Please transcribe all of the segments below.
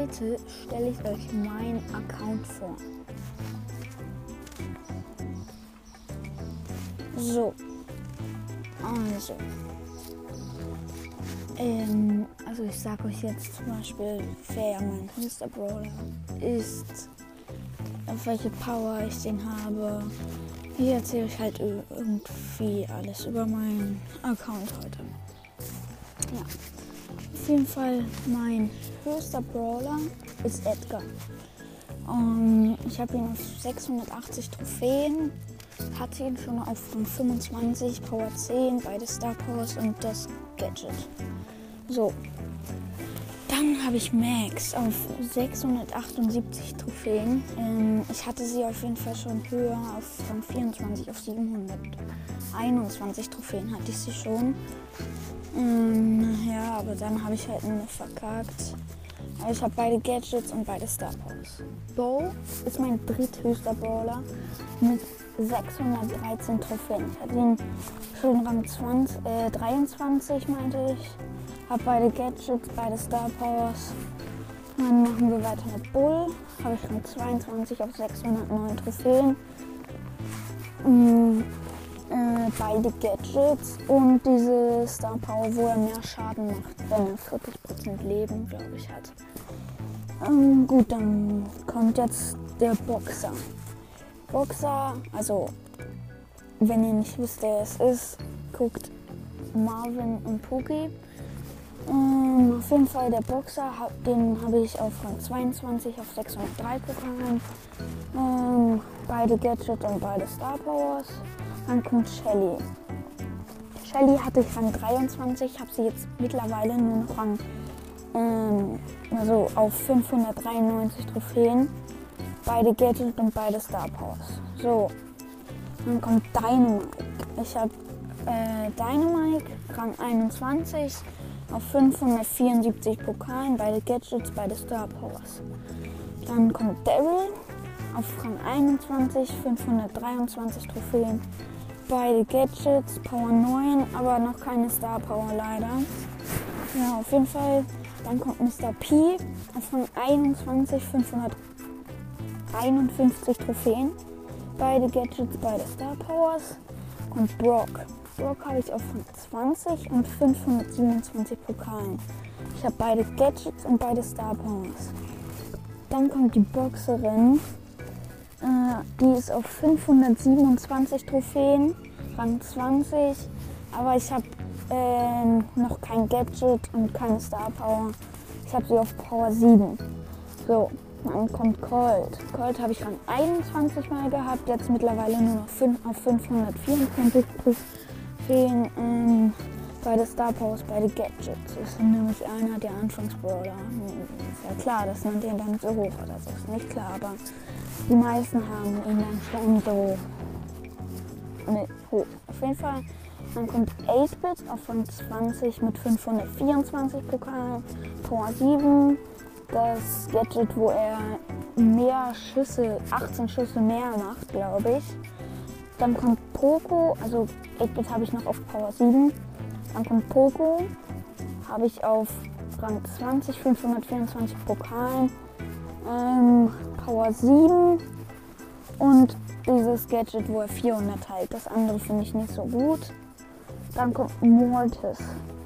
heute stelle ich euch meinen Account vor. So. Also. Ähm, also ich sage euch jetzt zum Beispiel, wer mein höchster Brawler ist, auf welche Power ich den habe. Hier erzähle ich halt irgendwie alles über meinen Account heute. Ja. Auf jeden Fall mein höchster Brawler ist Edgar. Um, ich habe ihn auf 680 Trophäen, hatte ihn schon auf 25, Power 10, beide Star Powers und das Gadget. So. Habe ich Max auf 678 Trophäen. Ähm, ich hatte sie auf jeden Fall schon höher, auf, von 24 auf 721 Trophäen hatte ich sie schon. Ähm, ja, aber dann habe ich halt nur verkackt. Aber ich habe beide Gadgets und beide Star Powers. Bo ist mein dritthöchster Brawler mit 613 Trophäen. Ich hatte ihn schon Rang 20, äh, 23, meinte ich. Habe beide Gadgets, beide Star Powers. Dann machen wir weiter mit Bull. Habe ich Rang 22 auf 609 Trophäen. Mhm äh, beide Gadgets und diese Star Power, wo er mehr Schaden macht, wenn er 40% Leben, glaube ich, hat. Ähm, gut, dann kommt jetzt der Boxer. Boxer, also wenn ihr nicht wisst, wer es ist, guckt Marvin und Pookie. Ähm, auf jeden Fall der Boxer, den habe ich auf Rang 22 auf 603 Pokalen. Ähm, beide Gadgets und beide Star Powers. Dann kommt Shelly. Shelly hatte ich Rang 23, habe sie jetzt mittlerweile nur noch Rang ähm, also auf 593 Trophäen. Beide Gadgets und beide Star Powers. So, dann kommt Dynamite. Ich habe äh, Dynamite, Rang 21, auf 574 Pokalen, beide Gadgets, beide Star Powers. Dann kommt Daryl auf Rang 21, 523 Trophäen, beide Gadgets, Power 9, aber noch keine Star Power leider. Ja, auf jeden Fall. Dann kommt Mr. P auf Rang 21, 551 Trophäen. Beide Gadgets, beide Star Powers. Und Brock. Brock habe ich auf Rang 20 und 527 Pokalen. Ich habe beide Gadgets und beide Star Powers. Dann kommt die Boxerin äh, die ist auf 527 Trophäen, Rang 20. Aber ich habe äh, noch kein Gadget und keine Star Power. Ich habe sie auf Power 7. So, dann kommt Colt. Colt habe ich Rang 21 mal gehabt, jetzt mittlerweile nur noch 5, auf 524 Trophäen. Ähm, beide Star Powers, beide Gadgets. Das ist nämlich einer der Anfangsbrawler. Ist ja klar, dass man den dann so hoch hat. Das ist nicht klar, aber die meisten haben ihn dann schon so ne, hoch. Auf jeden Fall. Dann kommt 8-Bit auf Rang 20 mit 524 Pokalen, Power 7. Das Gadget, wo er mehr Schüsse, 18 Schüsse mehr macht, glaube ich. Dann kommt Poco, also 8-Bit habe ich noch auf Power 7. Dann kommt Poco, habe ich auf Rang 20, 524 Pokalen, ähm, Power 7 und dieses Gadget, wo er 400 teilt. Das andere finde ich nicht so gut. Dann kommt Mortis.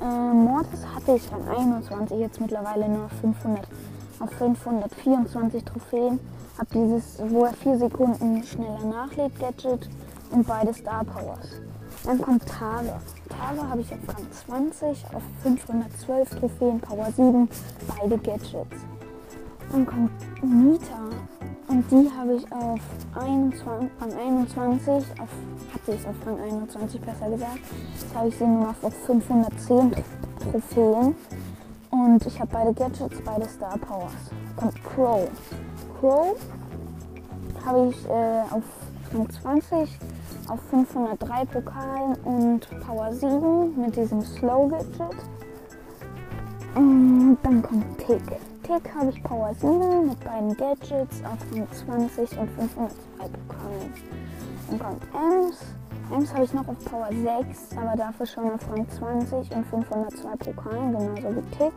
Äh, Mortis hatte ich Rang 21, jetzt mittlerweile nur 500 auf 524 Trophäen. Hab dieses, wo er 4 Sekunden schneller nachlädt, Gadget und beide Star Powers. Dann kommt Tage. Tage habe ich auf Rang 20, auf 512 Trophäen, Power 7, beide Gadgets. Dann kommt Nita und die habe ich auf 21, Rang 21, auf, hatte ich auf Rang 21 besser gesagt, jetzt habe ich sie nur noch auf 510 Trophäen und ich habe beide Gadgets, beide Star Powers. Kommt Crow. Crow habe ich äh, auf Rang 20, auf 503 Pokalen und Power 7 mit diesem Slow Gadget. Und dann kommt Tick. Tick habe ich Power 7 mit beiden Gadgets auf Rang 20 und 502 Pokalen. Dann kommt Ems. Ems habe ich noch auf Power 6, aber dafür schon auf Rang 20 und 502 Pokalen, genauso wie Tick.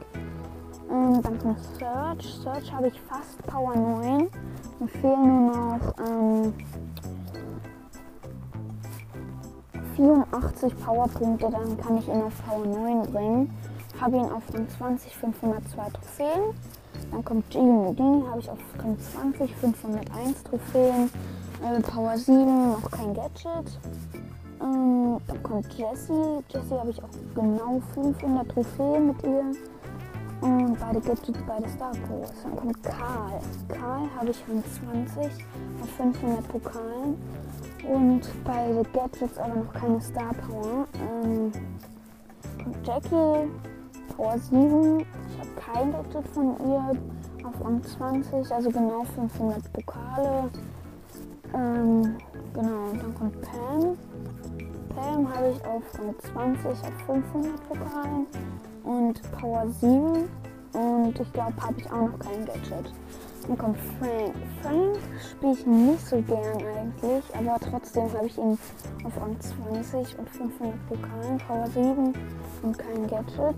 Ähm, dann kommt Search. Search habe ich fast Power 9. Mir fehlen nur noch ähm, 84 Powerpunkte, dann kann ich ihn auf Power 9 bringen. Habe ihn auf Rang 20, 502 Trophäen. Dann kommt Genie. Genie habe ich auf Rang 20, 501 Trophäen. Äh, Power 7, noch kein Gadget. Ähm, dann kommt Jessie. Jessie habe ich auch genau 500 Trophäen mit ihr. Und beide Gadgets, beide Star Pros. Dann kommt Karl. Karl habe ich Rang 20 auf 500 Pokalen. Und beide Gadgets aber noch keine Star Power. Ähm, Jackie, Power 7. Ich habe kein Gadget von ihr auf Rang 20, also genau 500 Pokale. Ähm, genau, und dann kommt Pam. Pam habe ich auf Rang 20 auf 500 Pokalen und Power 7. Und ich glaube, habe ich auch noch kein Gadget. Dann kommt Frank. Frank spiele ich nicht so gern eigentlich, aber trotzdem habe ich ihn auf Rang 20 und 500 Pokalen, Power 7 und kein Gadget.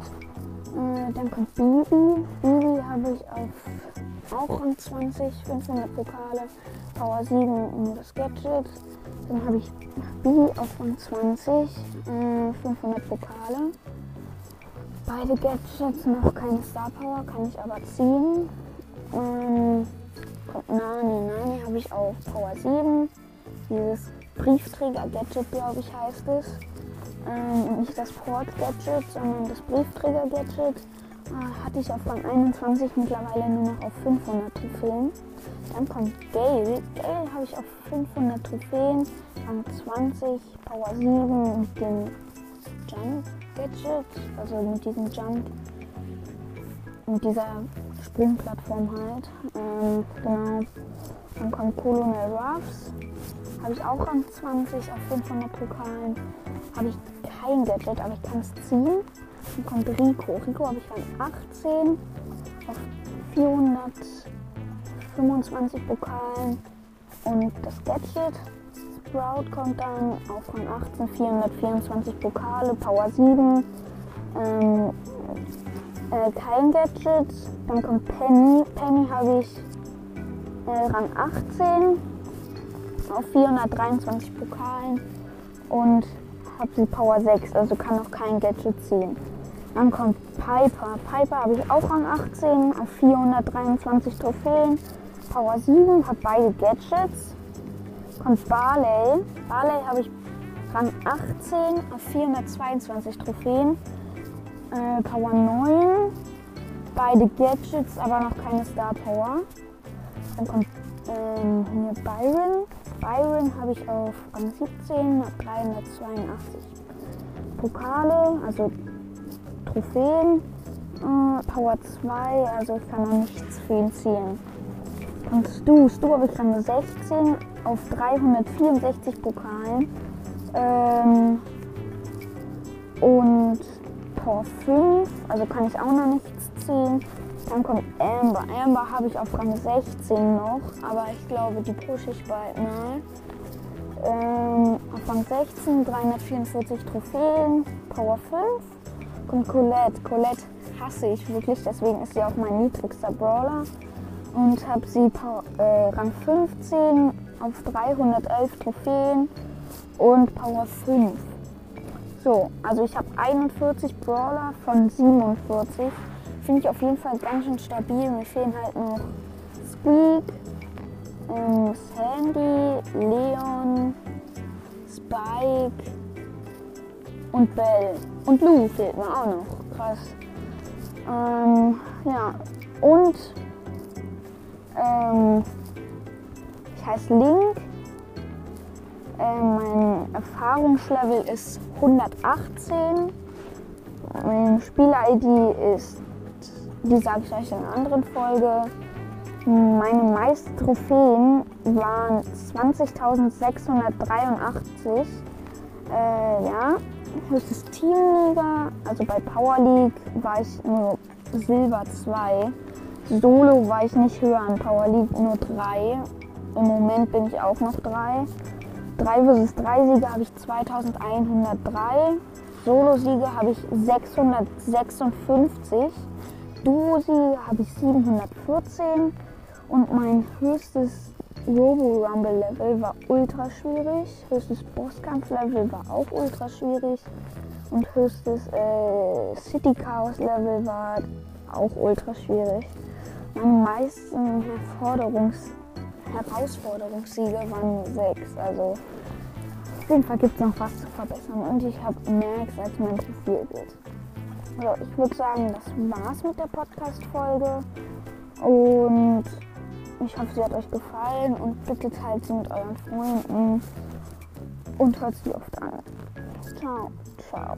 Äh, dann kommt Bibi. Bibi habe ich auf auch Rang 20, 500 Pokale, Power 7 und das Gadget. Dann habe ich Bibi auf Rang 20, äh, 500 Pokale. Beide Gadgets noch keine Star Power, kann ich aber ziehen. Ähm, Nani, Nani habe ich auf Power 7. Dieses Briefträger-Gadget, glaube ich, heißt es. Ähm, nicht das Port-Gadget, sondern das Briefträger-Gadget. Äh, hatte ich auf Rang 21 mittlerweile nur noch auf 500 Trophäen. Dann kommt Gale. Gale habe ich auf 500 Trophäen, Rang 20, Power 7 mit dem Jump-Gadget, also mit diesem Jump, mit dieser Sprungplattform halt. Ähm, genau. Dann kommt Colonel Ruffs. Habe ich auch Rang 20 auf 500 Pokalen. Habe ich kein Gadget, aber ich kann es ziehen. Dann kommt Rico. Rico habe ich Rang 18 auf 425 Pokalen. Und das Gadget Sprout kommt dann auf Rang 18, 424 Pokale, Power 7. Ähm, äh, kein Gadget. Dann kommt Penny. Penny habe ich äh, Rang 18 auf 423 Pokalen und habe sie Power 6, also kann noch kein Gadget ziehen. Dann kommt Piper. Piper habe ich auch Rang 18 auf 423 Trophäen, Power 7, habe beide Gadgets. Kommt Barley. Barley habe ich Rang 18 auf 422 Trophäen, äh, Power 9, beide Gadgets, aber noch keine Star Power. Dann kommt ähm, hier Byron. Byron habe ich auf Rang 17, 382 Pokale, also Trophäen. Äh, Power 2, also ich kann noch nichts für ihn ziehen. Und Stu, Stu habe ich Rang 16 auf 364 Pokalen. Ähm, und Power 5, also kann ich auch noch nichts ziehen. Dann kommt Amber. Amber habe ich auf Rang 16 noch, aber ich glaube, die pushe ich bald mal. Ähm, auf Rang 16, 344 Trophäen, Power 5. Kommt Colette. Colette hasse ich wirklich, deswegen ist sie auch mein niedrigster Brawler. Und habe sie Power, äh, Rang 15 auf 311 Trophäen und Power 5. So, also ich habe 41 Brawler von 47. Finde ich auf jeden Fall ganz schön stabil. Mir fehlen halt noch Squeak, ähm, Sandy, Leon, Spike und Bell. Und Lou fehlt mir auch noch. Krass. Ähm, ja, und ähm, ich heiße Link äh, mein Erfahrungslevel ist 118. Mein Spieler-ID ist, die sage ich euch in einer anderen Folge. Meine meisten Trophäen waren 20.683. Äh, ja, höchstes Teamliga, also bei Power League war ich nur Silber 2. Solo war ich nicht höher an Power League, nur 3. Im Moment bin ich auch noch 3. 3 vs 3 Siege habe ich 2103. Solo-Siege habe ich 656. Dosi habe ich 714 und mein höchstes Robo Rumble Level war ultra schwierig. Höchstes Bosskampf Level war auch ultra schwierig. Und höchstes äh, City Chaos Level war auch ultra schwierig. Meine meisten Herforderungs Herausforderungssiege waren 6. Also auf jeden Fall gibt es noch was zu verbessern. Und ich habe Max als mein Profilbild. Also ich würde sagen, das war's mit der Podcast-Folge. Und ich hoffe, sie hat euch gefallen und bitte teilt sie mit euren Freunden und hört sie oft an. Ciao, ciao.